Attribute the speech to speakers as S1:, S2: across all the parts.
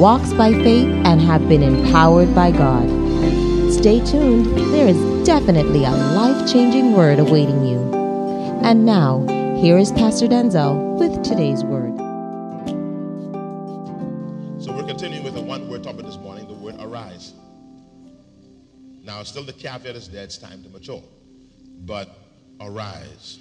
S1: walks by faith, and have been empowered by God. Stay tuned, there is definitely a life changing word awaiting you. And now, here is Pastor Denczil with today's word.
S2: So we're continuing with a one word topic this morning the word arise. Now, still the caveat is there, it's time to mature. But arise.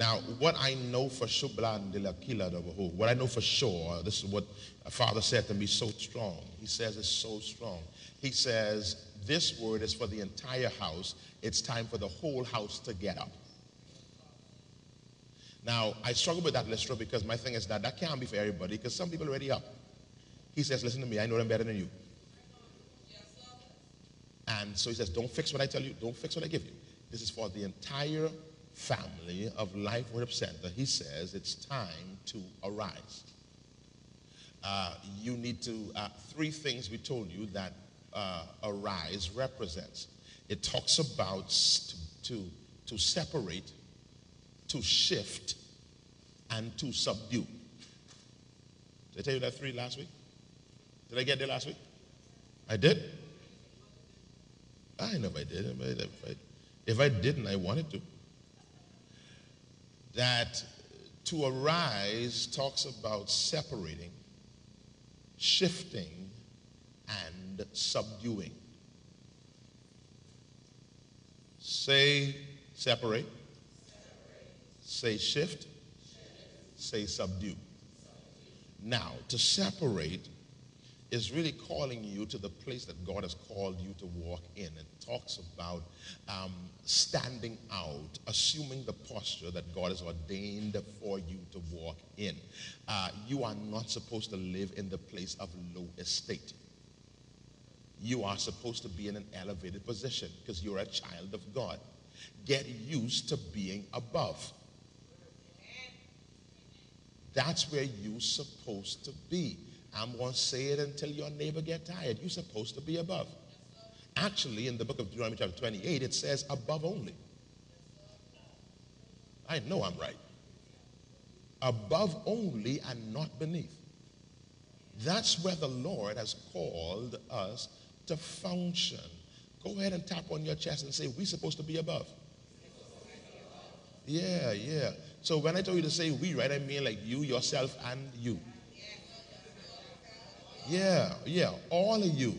S2: Now, what I know for sure, what I know for sure, this is what a father said to me so strong. He says it's so strong. He says, This word is for the entire house. It's time for the whole house to get up. Now, I struggle with that, Lester, because my thing is that that can't be for everybody, because some people are already up. He says, Listen to me, I know them better than you. And so he says, Don't fix what I tell you, don't fix what I give you. This is for the entire family of Life Worship Center, he says it's time to arise. Uh, you need to, uh, three things we told you that uh, arise represents. It talks about to, to, to separate, to shift, and to subdue. Did I tell you that three last week? Did I get there last week? I did? I know I did. If I, if I didn't, I wanted to that to arise talks about separating, shifting, and subduing. Say separate. separate. Say shift. shift. Say subdue. subdue. Now, to separate is really calling you to the place that God has called you to walk in. It talks about um, standing out, assuming the posture that God has ordained for you to walk in. Uh, you are not supposed to live in the place of low estate. You are supposed to be in an elevated position because you're a child of God. Get used to being above. That's where you're supposed to be. I'm going to say it until your neighbor get tired. You're supposed to be above. Actually, in the book of Deuteronomy chapter 28, it says above only. I know I'm right. Above only and not beneath. That's where the Lord has called us to function. Go ahead and tap on your chest and say, We're supposed to be above. Yeah, yeah. So when I told you to say we, right, I mean like you, yourself, and you. Yeah, yeah, all of you.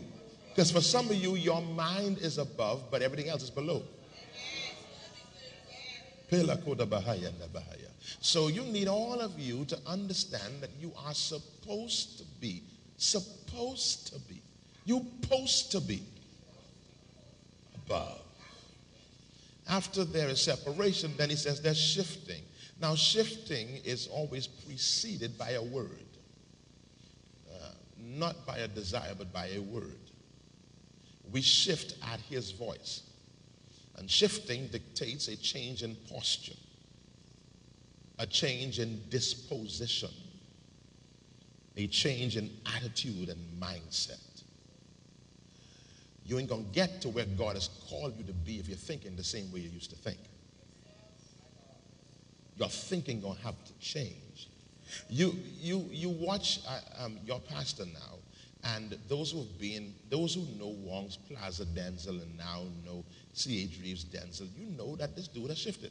S2: Because for some of you, your mind is above, but everything else is below. So you need all of you to understand that you are supposed to be, supposed to be, you supposed to be above. After there is separation, then he says there's shifting. Now, shifting is always preceded by a word not by a desire, but by a word. We shift at his voice. And shifting dictates a change in posture, a change in disposition, a change in attitude and mindset. You ain't going to get to where God has called you to be if you're thinking the same way you used to think. Your thinking going to have to change. You, you, you watch uh, um, your pastor now, and those who've been, those who know Wong's Plaza Denczil and now know C.H. Reeves Denczil, you know that this dude has shifted.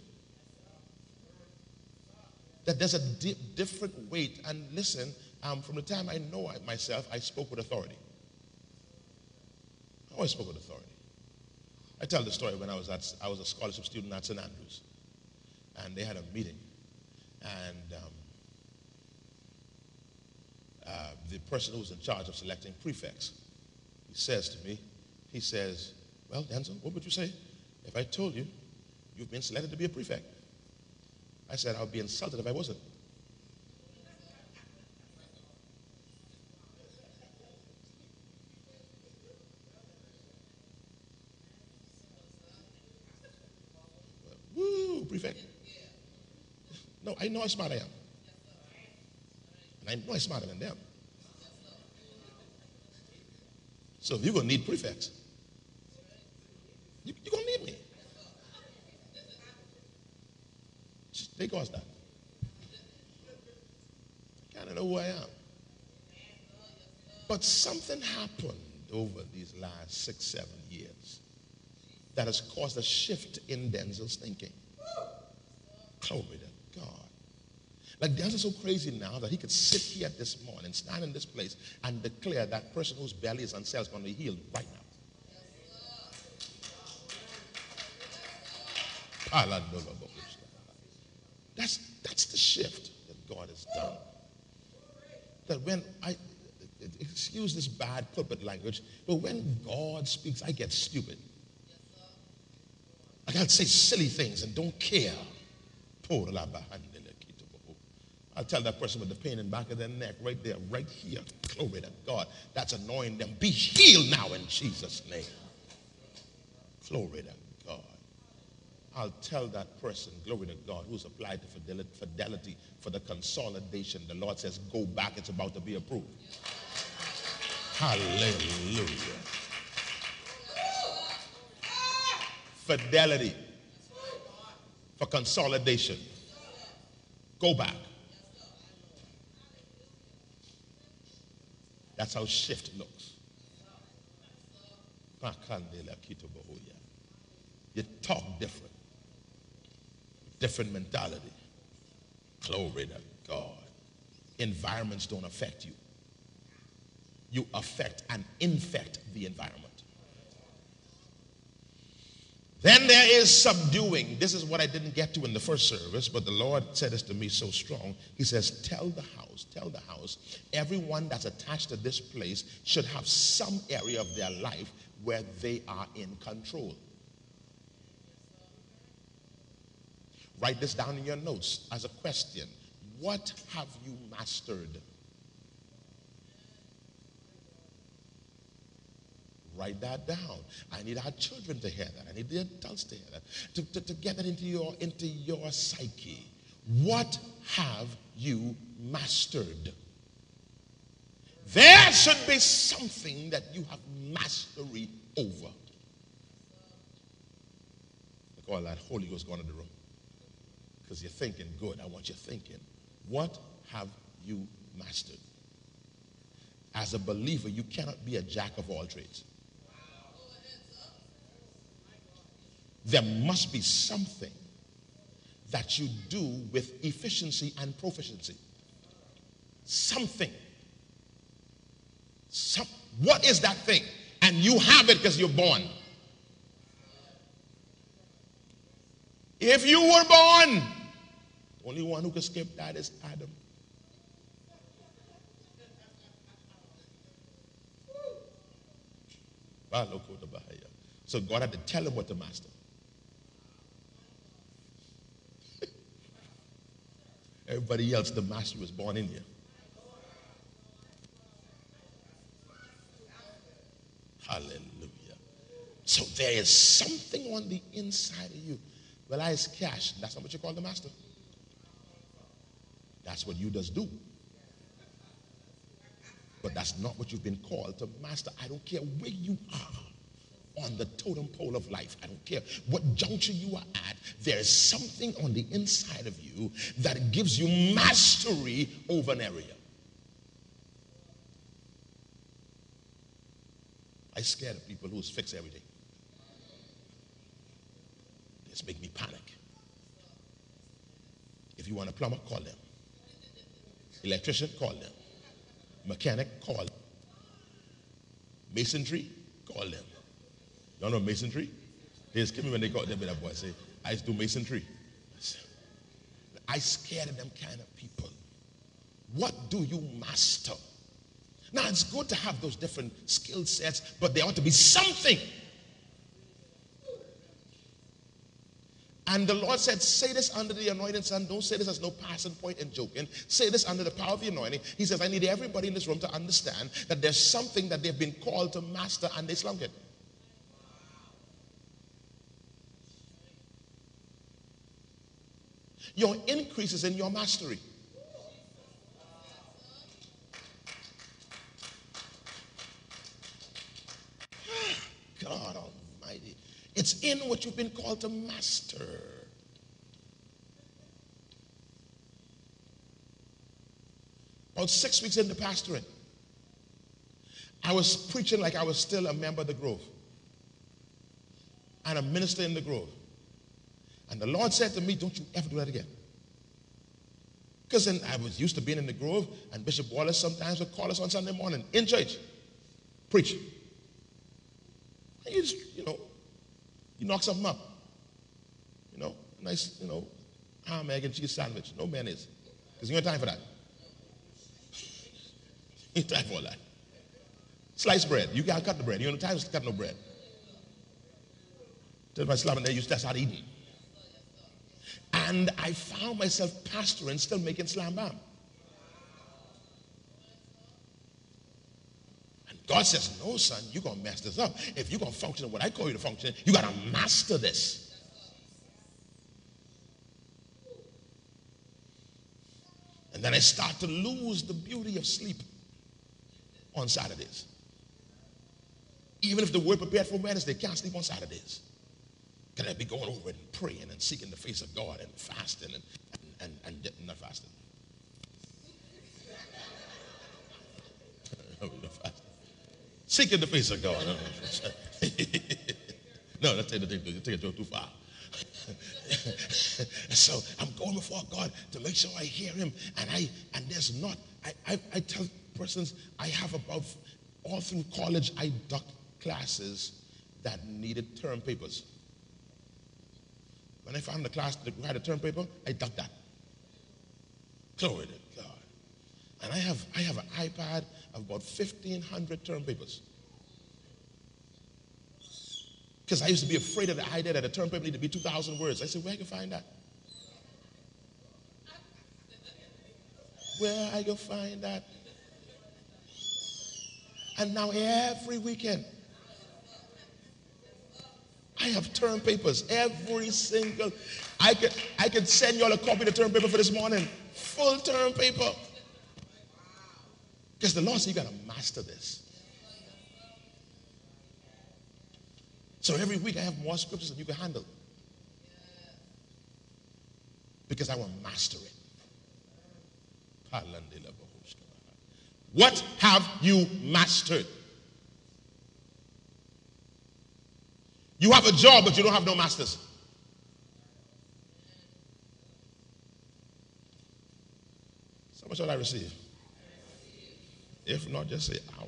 S2: That there's a di- different weight. And listen, um, from the time I know myself, I spoke with authority. I always spoke with authority. I tell the story when I was at, I was a scholarship student at St. Andrews, and they had a meeting, and um, the person who's in charge of selecting prefects. He says to me, he says, Well, Denczil, what would you say if I told you you've been selected to be a prefect? I said, I would be insulted if I wasn't. Woo, prefect. No, I know how smart I am. And I know I'm smarter than them. So you're going to need prefects. You, are going to need me. Take us that. I kind of know who I am. But something happened over these last six, seven years that has caused a shift in Denczil's thinking. Glory to God. Like Denczil's so crazy now that he could sit here this morning, stand in this place, and declare that person whose belly is unsettled is going to be healed right now. That's, that's the shift that God has done. That when I, excuse this bad pulpit language, but when God speaks, I get stupid. I to say silly things and don't care. I'll tell that person with the pain in the back of their neck right there, right here. Glory to God. That's annoying them. Be healed now in Jesus' name. Glory to God. I'll tell that person, glory to God, who's applied to fidelity for the consolidation. The Lord says, go back, it's about to be approved. Hallelujah. Fidelity for consolidation. Go back. That's how shift looks. You talk different. Different mentality. Glory to God. Environments don't affect you. You affect and infect the environment. Then there is subduing. This is what I didn't get to in the first service, but the Lord said this to me so strong. He says, Tell the house, tell the house, everyone that's attached to this place should have some area of their life where they are in control. Write this down in your notes as a question. What have you mastered? Write that down. I need our children to hear that. I need the adults to hear that. To, to, to get that into your, into your psyche. What have you mastered? There should be something that you have mastery over. I call that Holy Ghost going to the room. Because you're thinking good. I want you thinking. What have you mastered? As a believer, you cannot be a jack of all trades. There must be something that you do with efficiency and proficiency. Something. Some, what is that thing? And you have it because you're born. If you were born, only one who can skip that is Adam. So God had to tell him what to master. Everybody else, the master was born in you. Hallelujah. So there is something on the inside of you. Well, I is cash. That's not what you call the master. That's what you just do. But that's not what you've been called to master. I don't care where you are on the totem pole of life. I don't care what juncture you are at, there is something on the inside of you that gives you mastery over an area. I scare of people who fix every day. This make me panic. If you want a plumber, call them. Electrician, call them. Mechanic, call them. Masonry, call them. You know masonry? They just me when they got them in that boy. Say, I used to do masonry. I scared them kind of people. What do you master? Now, it's good to have those different skill sets, but there ought to be something. And the Lord said, Say this under the anointing son. Don't say this as no passing point and joking. Say this under the power of the anointing. He says, I need everybody in this room to understand that there's something that they've been called to master and they slunk it. Your increase is in your mastery. God Almighty. It's in what you've been called to master. About six weeks into pastoring, I was preaching like I was still a member of the Grove and a minister in the Grove. And the Lord said to me, Don't you ever do that again. Because then I was used to being in the Grove, and Bishop Wallace sometimes would call us on Sunday morning in church, preach. And you just, you know, you knock something up. You know, nice, you know, ham, egg, and cheese sandwich. No mayonnaise. Because you have time for that. you have time for all that. Slice bread. You can't cut the bread. You don't time to cut no bread. Tell my slamming there, you just start eating. And I found myself pastoring, still making slam bam. And God says, No, son, you're going to mess this up. If you're going to function what I call you to function, you got to master this. And then I start to lose the beauty of sleep on Saturdays. Even if the word prepared for Wednesday, can't sleep on Saturdays. Can I be going over and praying and seeking the face of God and fasting and, and, and, and not fasting? seeking the face of God. no, that's take it, take it too far. so I'm going before God to make sure I hear Him, and I and there's not. I I, I tell persons I have about all through college I ducked classes that needed term papers. When I found the class that had a term paper, I ducked that. Glory to God. And I have, I have an iPad of about 1,500 term papers. Because I used to be afraid of the idea that a term paper needed to be 2,000 words. I said, where can I find that? Where I can find that? And now every weekend, I have term papers, every single. I could I could send you all a copy of the term paper for this morning, full term paper. Because the Lord said you got to master this. So every week I have more scriptures than you can handle. Because I want to master it. What have you mastered? You have a job, but you don't have no masters. So much will I receive? If not, just say, ow.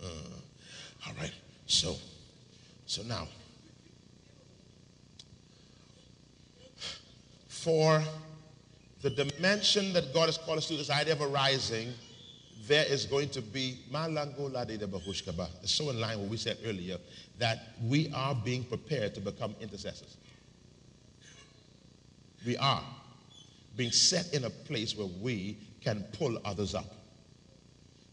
S2: Uh, all right. So, so now, for the dimension that God has called us to, this idea of arising, there is going to be it's so in line with what we said earlier that we are being prepared to become intercessors. We are being set in a place where we can pull others up.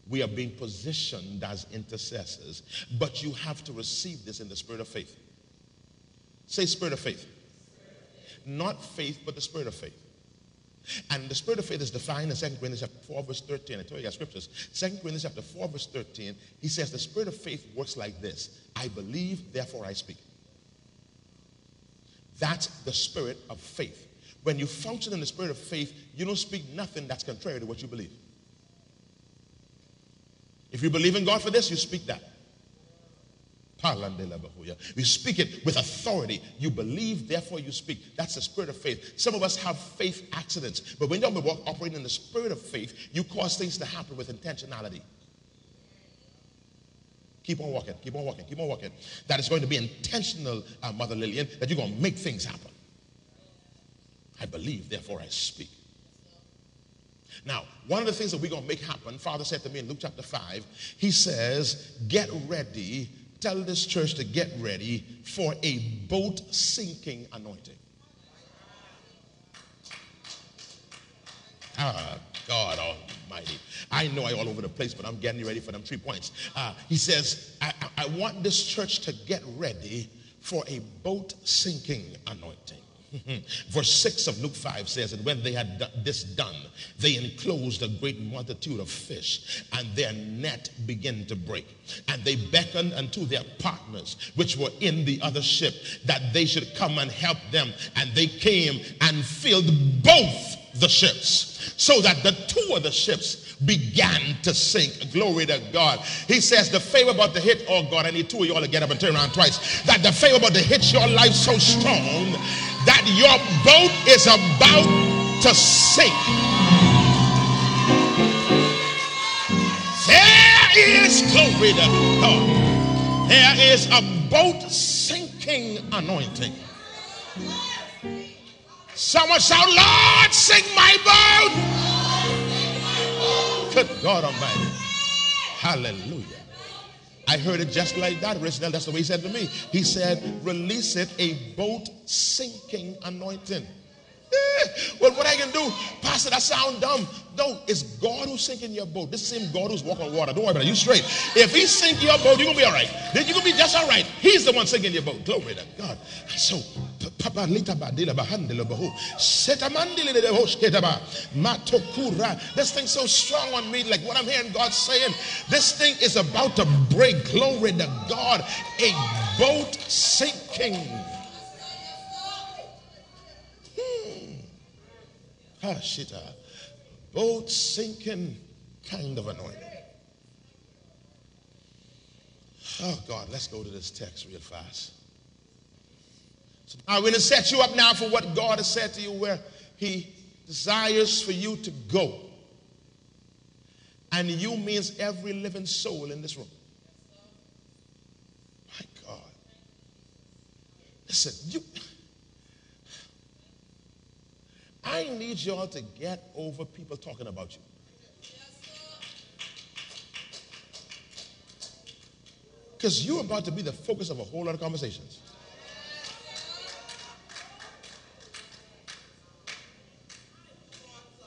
S2: We are being positioned as intercessors, but you have to receive this in the spirit of faith. Say, spirit of faith. Not faith, but the spirit of faith. And the spirit of faith is defined in 2 Corinthians chapter 4, verse 13. I told you guys scriptures. 2 Corinthians chapter 4, verse 13, he says the spirit of faith works like this. I believe, therefore I speak. That's the spirit of faith. When you function in the spirit of faith, you don't speak nothing that's contrary to what you believe. If you believe in God for this, you speak that. You speak it with authority. You believe, therefore you speak. That's the spirit of faith. Some of us have faith accidents, but when you're operating in the spirit of faith, you cause things to happen with intentionality. Keep on walking, keep on walking, keep on walking. That is going to be intentional, uh, Mother Lillian, that you're going to make things happen. I believe, therefore I speak. Now, one of the things that we're going to make happen, Father said to me in Luke chapter 5, He says, Get ready. Tell this church to get ready for a boat sinking anointing. Ah, God Almighty. I know I'm all over the place, but I'm getting ready for them three points. Uh, he says, I, I want this church to get ready for a boat sinking anointing. Verse 6 of Luke 5 says, And when they had this done, they enclosed a great multitude of fish, and their net began to break. And they beckoned unto their partners, which were in the other ship, that they should come and help them. And they came and filled both the ships, so that the two of the ships began to sink. Glory to God. He says the favor about to hit, oh God, I need two of y'all to get up and turn around twice. That the favor about to hit your life so strong that your boat is about to sink. There is glory to God. There is a boat sinking anointing. Someone shout, Lord, sink my boat. Good God Almighty. Hallelujah. I heard it just like that. That's the way he said to me. He said, release it a boat sinking anointing. Well, what I can do, Pastor, that sound dumb. No, it's God who's sinking your boat. This same God who's walking on water. Don't worry about it. You straight. If he sink your boat, you're to be all right. Then you're to be just all right. He's the one sinking your boat. Glory to God. So, Papa Lita Badila Bahandela Bahu. Setamandila de Hoshketaba. Matokura. this thing's so strong on me, like what I'm hearing God saying. This thing is about to break. Glory to God. A boat sinking. Hashita. Boat sinking kind of anointing. Oh God, let's go to this text real fast. So I'm going to set you up now for what God has said to you, where He desires for you to go. And you means every living soul in this room. My God. Listen, you I need y'all to get over people talking about you. Because you're about to be the focus of a whole lot of conversations.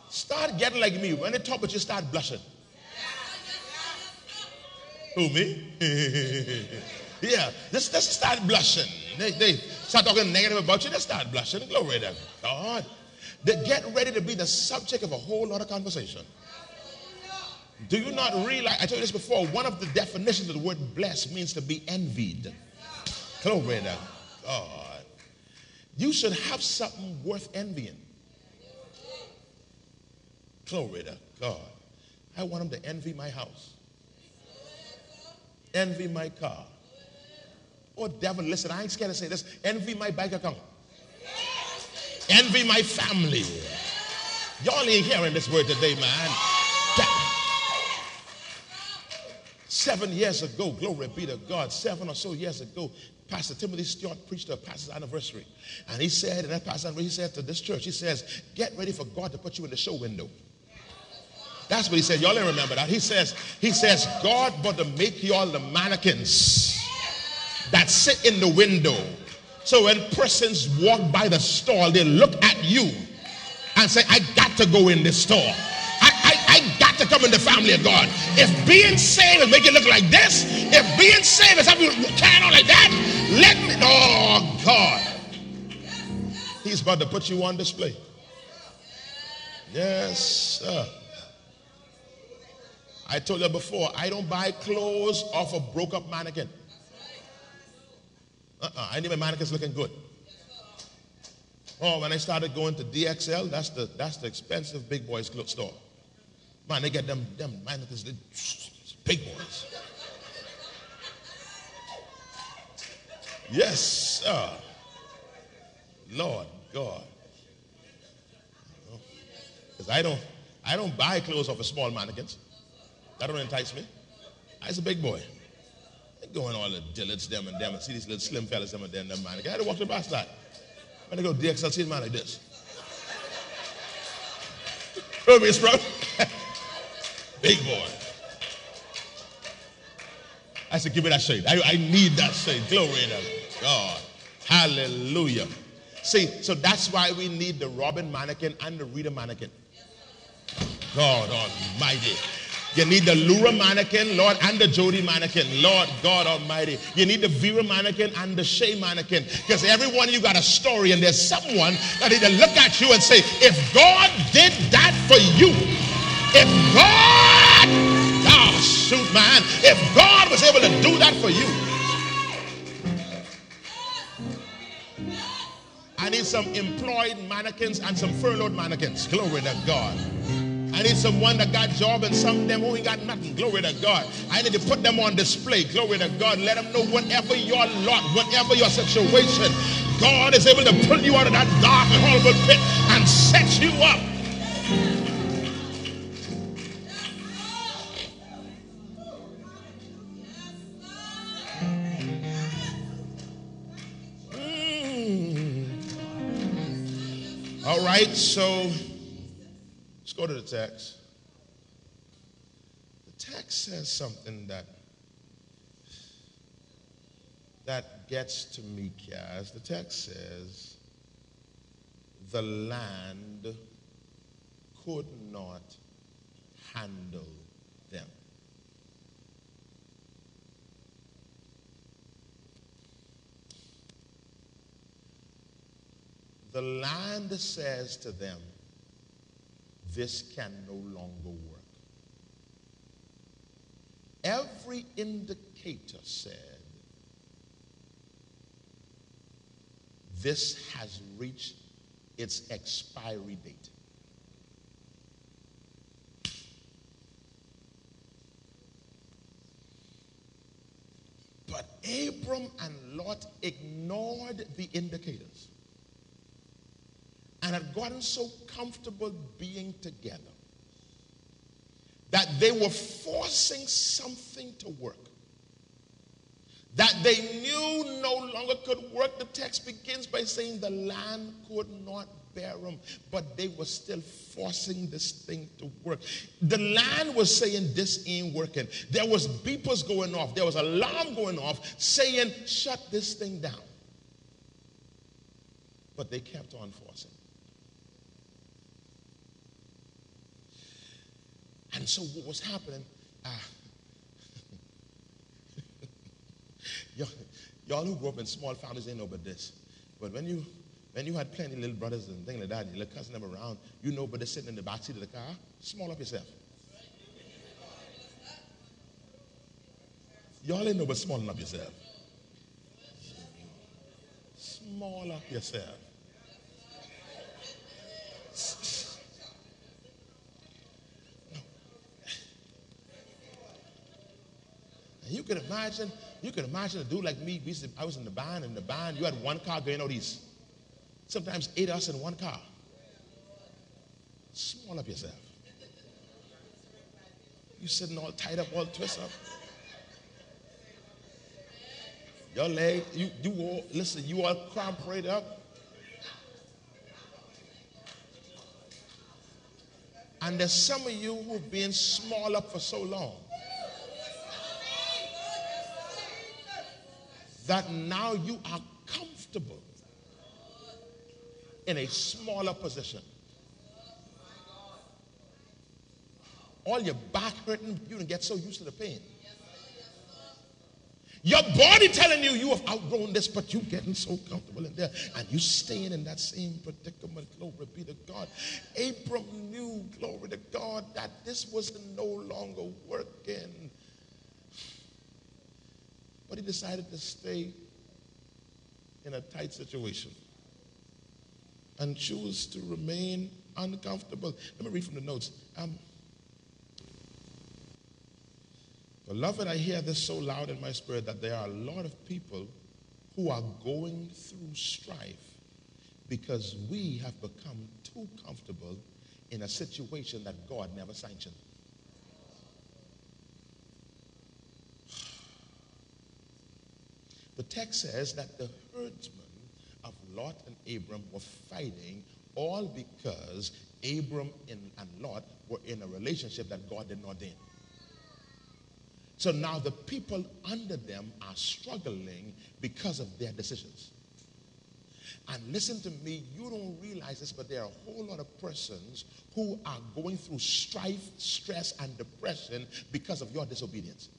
S2: Start getting like me. When they talk about you, start blushing. Who, me? yeah, just, start blushing. They, they start talking negative about you, they start blushing. Glory to God. They get ready to be the subject of a whole lot of conversation. Do you not realize? I told you this before. One of the definitions of the word blessed means to be envied. Glory to God. You should have something worth envying. Glory to God. I want them to envy my house, envy my car. Oh, devil, listen, I ain't scared to say this. Envy my bank account envy my family. Y'all ain't hearing this word today, man. Seven years ago, glory be to God, seven or so years ago, Pastor Timothy Stewart preached a pastor's anniversary. And he said, and that pastor's anniversary, he said to this church, he says, get ready for God to put you in the show window. That's what he said. Y'all ain't remember that. He says, he says, God but to make y'all the mannequins that sit in the window so when persons walk by the store, they look at you and say, I got to go in this store. I, I, I got to come in the family of God. If being saved is make it look like this, if being saved is having you carrying on like that, let me, oh God. He's about to put you on display. Yes, sir. I told you before, I don't buy clothes off a broke up mannequin. Uh-uh. I need my mannequins looking good. Oh, when I started going to DXL, that's the that's the expensive big boys clothes store. Man, they get them them mannequins, they, big boys. Yes, sir. Lord God. Because I don't I don't buy clothes off of small mannequins. That don't entice me. I'm a big boy going all the Dillards, them and them, and see these little slim fellas, them and them, them man. I had to walk the bus that. When they go DXL, see man like this. Remember his brother? Big boy. I said, give me that shade. I, I need that shade. Glory to God. Hallelujah. See, so that's why we need the Robin mannequin and the Rita mannequin. God Almighty. You need the Lura mannequin, Lord, and the Jody mannequin, Lord God Almighty. You need the Vera mannequin and the Shay mannequin. Because everyone you got a story, and there's someone that need to look at you and say, if God did that for you, if God, oh shoot, man, if God was able to do that for you, I need some employed mannequins and some furloughed mannequins. Glory to God. I need someone that got job and some of them who ain't got nothing. Glory to God. I need to put them on display. Glory to God. Let them know whatever your lot, whatever your situation, God is able to pull you out of that dark and horrible pit and set you up. Mm. All right, so go to the text. The text says something that that gets to me, Kaz. The text says the land could not handle them. The land says to them, this can no longer work. Every indicator said this has reached its expiry date. But Abram and Lot ignored the indicators and had gotten so comfortable being together that they were forcing something to work that they knew no longer could work. The text begins by saying the land could not bear them, but they were still forcing this thing to work. The land was saying this ain't working. There was beepers going off. There was alarm going off saying shut this thing down. But they kept on forcing. And so what was happening, uh, y'all, who grew up in small families, they know about this. But when you when you had plenty little brothers and things like that, your little cousin them around, you know, but they're sitting in the back seat of the car, small up yourself. Y'all ain't know but small up yourself. Small up yourself. You can imagine, you can imagine a dude like me. I was in the band, in the band, you had one car going out east. Sometimes eight of us in one car. Small up yourself. You sitting all tied up, all twisted up. Your leg, you, you all, listen, you all cramp right up. And there's some of you who've been small up for so long. That now you are comfortable in a smaller position. All your back hurting, you don't get so used to the pain. Your body telling you you have outgrown this, but you're getting so comfortable in there, and you staying in that same predicament. Glory be to God. Abram knew, glory to God, that this was no longer working. But he decided to stay in a tight situation and choose to remain uncomfortable. Let me read from the notes. Um, Beloved, I hear this so loud in my spirit that there are a lot of people who are going through strife because we have become too comfortable in a situation that God never sanctioned. The text says that the herdsmen of Lot and Abram were fighting All because Abram and Lot were in a relationship that God did not ordain. So now the people under them are struggling because of their decisions. And listen to me, you don't realize this, but there are a whole lot of persons who are going through strife, stress, and depression because of your disobedience.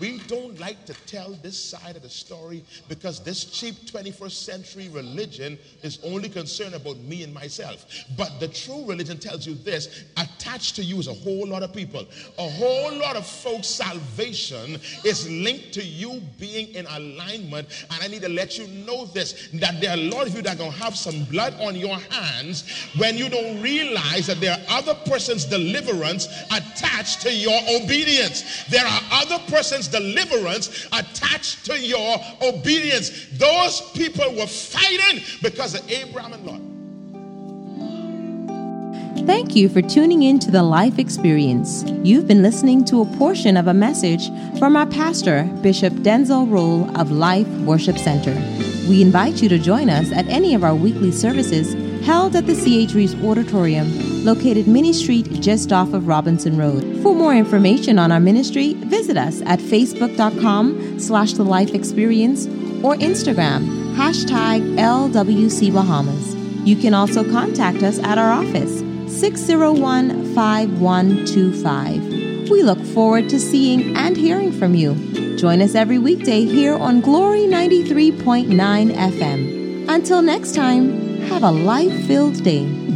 S2: We don't like to tell this side of the story because this cheap 21st century religion is only concerned about me and myself. But the true religion tells you this attached to you is a whole lot of people. A whole lot of folks' salvation is linked to you being in alignment. And I need to let you know this that there are a lot of you that are going to have some blood on your hands when you don't realize that there are other persons' deliverance attached to your obedience. There are other persons' deliverance attached to your obedience. Those people were fighting because of Abraham and Lot.
S1: Thank you for tuning in to the Life Experience. You've been listening to a portion of a message from our pastor, Bishop Denczil Rolle of Life Worship Center. We invite you to join us at any of our weekly services held at the CH Auditorium, located Minnie Street just off of Robinson Road. For more information on our ministry, visit us at facebook.com slash the life experience or Instagram, hashtag LWC Bahamas. You can also contact us at our office, 601 5125. We look forward to seeing and hearing from you. Join us every weekday here on Glory 93.9 FM. Until next time, have a life filled day.